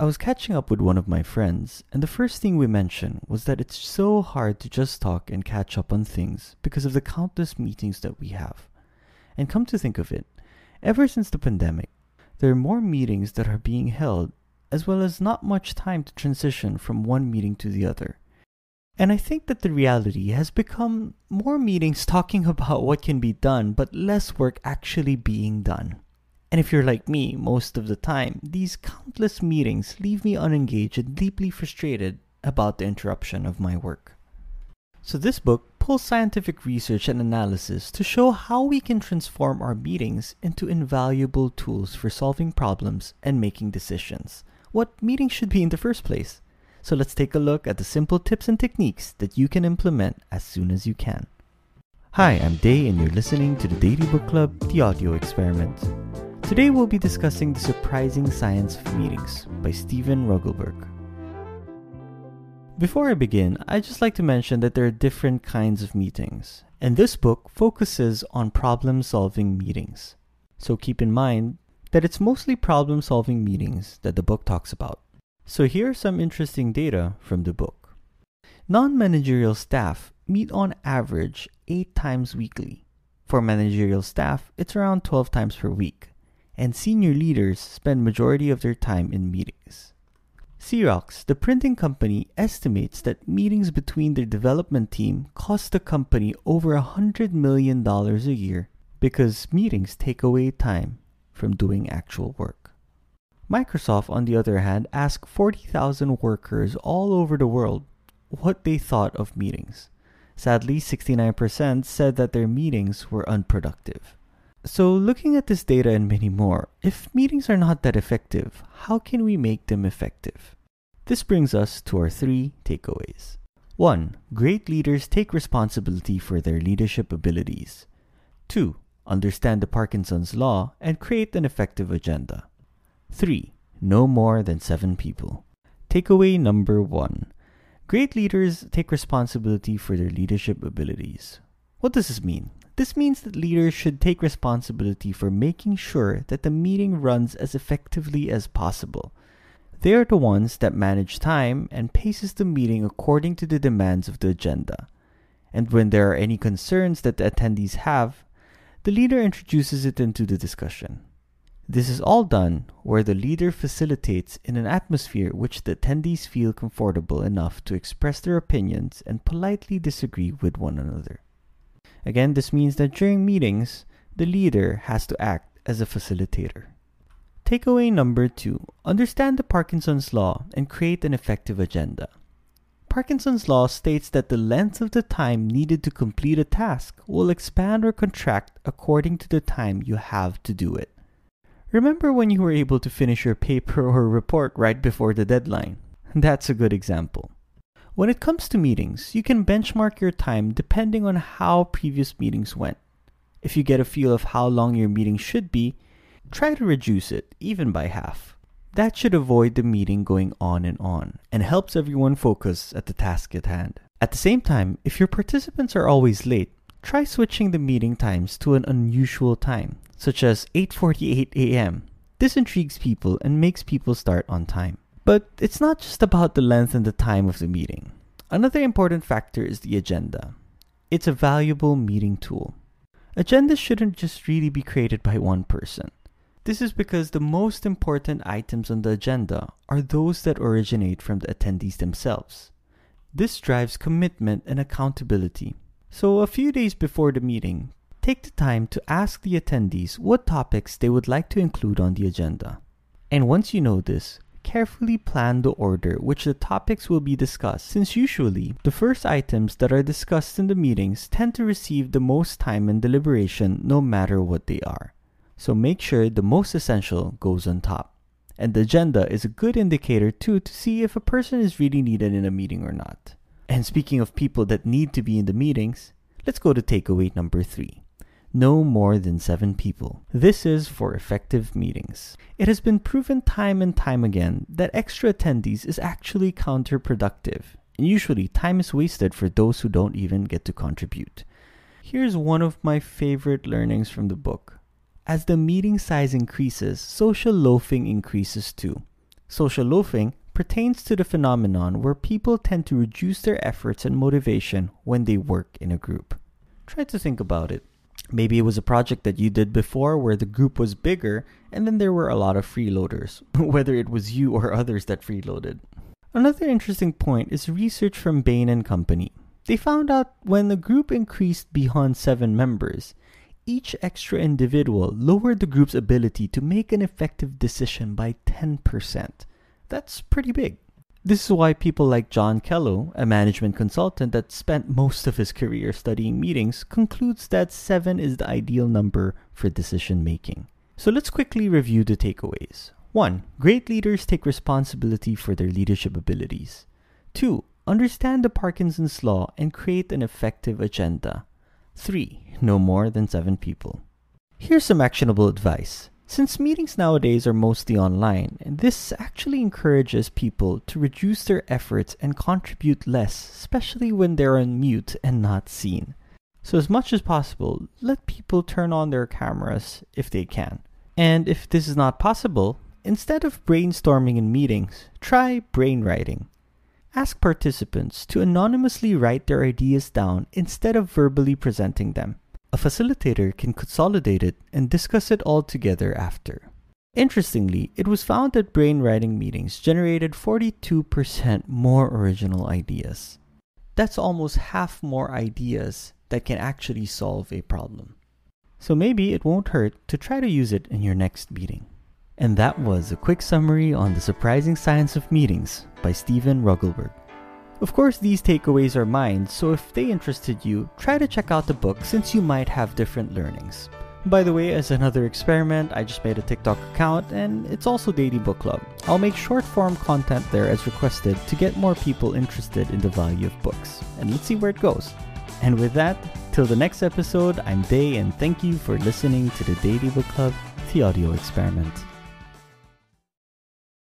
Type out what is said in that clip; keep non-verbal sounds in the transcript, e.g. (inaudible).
I was catching up with one of my friends, and the first thing we mentioned was that it's so hard to just talk and catch up on things because of the countless meetings that we have. And come to think of it, ever since the pandemic, there are more meetings that are being held, as well as not much time to transition from one meeting to the other. And I think that the reality has become more meetings talking (laughs) about what can be done, but less work actually being done. And if you're like me, most of the time, these countless meetings leave me unengaged and deeply frustrated about the interruption of my work. So, this book pulls scientific research and analysis to show how we can transform our meetings into invaluable tools for solving problems and making decisions. What meetings should be in the first place. So, let's take a look at the simple tips and techniques that you can implement as soon as you can. Hi, I'm Day, and you're listening to the Daily Book Club, the audio experiment. Today we'll be discussing The Surprising Science of Meetings by Steven Rogelberg. Before I begin, I'd just like to mention that there are different kinds of meetings, and this book focuses on problem solving meetings. So keep in mind that it's mostly problem solving meetings that the book talks about. So here are some interesting data from the book. Non managerial staff meet on average 8 times weekly. For managerial staff, it's around 12 times per week and senior leaders spend majority of their time in meetings. Xerox, the printing company, estimates that meetings between their development team cost the company over $100 million a year because meetings take away time from doing actual work. Microsoft, on the other hand, asked 40,000 workers all over the world what they thought of meetings. Sadly, 69% said that their meetings were unproductive. So, looking at this data and many more, if meetings are not that effective, how can we make them effective? This brings us to our three takeaways. 1. Great leaders take responsibility for their leadership abilities. 2. Understand the Parkinson's Law and create an effective agenda. 3. No more than 7 people. Takeaway number 1. Great leaders take responsibility for their leadership abilities. What does this mean? This means that leaders should take responsibility for making sure that the meeting runs as effectively as possible. They are the ones that manage time and paces the meeting according to the demands of the agenda. And when there are any concerns that the attendees have, the leader introduces it into the discussion. This is all done where the leader facilitates in an atmosphere which the attendees feel comfortable enough to express their opinions and politely disagree with one another. Again, this means that during meetings, the leader has to act as a facilitator. Takeaway number two understand the Parkinson's Law and create an effective agenda. Parkinson's Law states that the length of the time needed to complete a task will expand or contract according to the time you have to do it. Remember when you were able to finish your paper or report right before the deadline? (laughs) That's a good example. When it comes to meetings, you can benchmark your time depending on how previous meetings went. If you get a feel of how long your meeting should be, try to reduce it, even by half. That should avoid the meeting going on and on and helps everyone focus at the task at hand. At the same time, if your participants are always late, try switching the meeting times to an unusual time, such as 8:48 a.m. This intrigues people and makes people start on time. But it's not just about the length and the time of the meeting. Another important factor is the agenda. It's a valuable meeting tool. Agendas shouldn't just really be created by one person. This is because the most important items on the agenda are those that originate from the attendees themselves. This drives commitment and accountability. So, a few days before the meeting, take the time to ask the attendees what topics they would like to include on the agenda. And once you know this, carefully plan the order which the topics will be discussed, since usually the first items that are discussed in the meetings tend to receive the most time and deliberation no matter what they are. So make sure the most essential goes on top. And the agenda is a good indicator too to see if a person is really needed in a meeting or not. And speaking of people that need to be in the meetings, let's go to takeaway number three no more than seven people. This is for effective meetings. It has been proven time and time again that extra attendees is actually counterproductive, and usually time is wasted for those who don't even get to contribute. Here's one of my favorite learnings from the book. As the meeting size increases, social loafing increases too. Social loafing pertains to the phenomenon where people tend to reduce their efforts and motivation when they work in a group. Try to think about it. Maybe it was a project that you did before where the group was bigger and then there were a lot of freeloaders, (laughs) whether it was you or others that freeloaded. Another interesting point is research from Bain and Company. They found out when the group increased beyond 7 members, each extra individual lowered the group's ability to make an effective decision by 10%. That's pretty big. This is why people like John Kello, a management consultant that spent most of his career studying meetings, concludes that 7 is the ideal number for decision making. So let's quickly review the takeaways. 1. Great leaders take responsibility for their leadership abilities. 2. Understand the Parkinson's Law and create an effective agenda. 3. No more than 7 people. Here's some actionable advice. Since meetings nowadays are mostly online, this actually encourages people to reduce their efforts and contribute less, especially when they're on mute and not seen. So, as much as possible, let people turn on their cameras if they can. And if this is not possible, instead of brainstorming in meetings, try brainwriting. Ask participants to anonymously write their ideas down instead of verbally presenting them. A facilitator can consolidate it and discuss it all together after. Interestingly, it was found that brainwriting meetings generated 42% more original ideas. That's almost half more ideas that can actually solve a problem. So maybe it won't hurt to try to use it in your next meeting. And that was a quick summary on the surprising science of meetings by Steven Rogelberg. Of course, these takeaways are mine, so if they interested you, try to check out the book since you might have different learnings. By the way, as another experiment, I just made a TikTok account and it's also Daily Book Club. I'll make short form content there as requested to get more people interested in the value of books. And let's see where it goes. And with that, till the next episode, I'm Day and thank you for listening to the Daily Book Club, the audio experiment.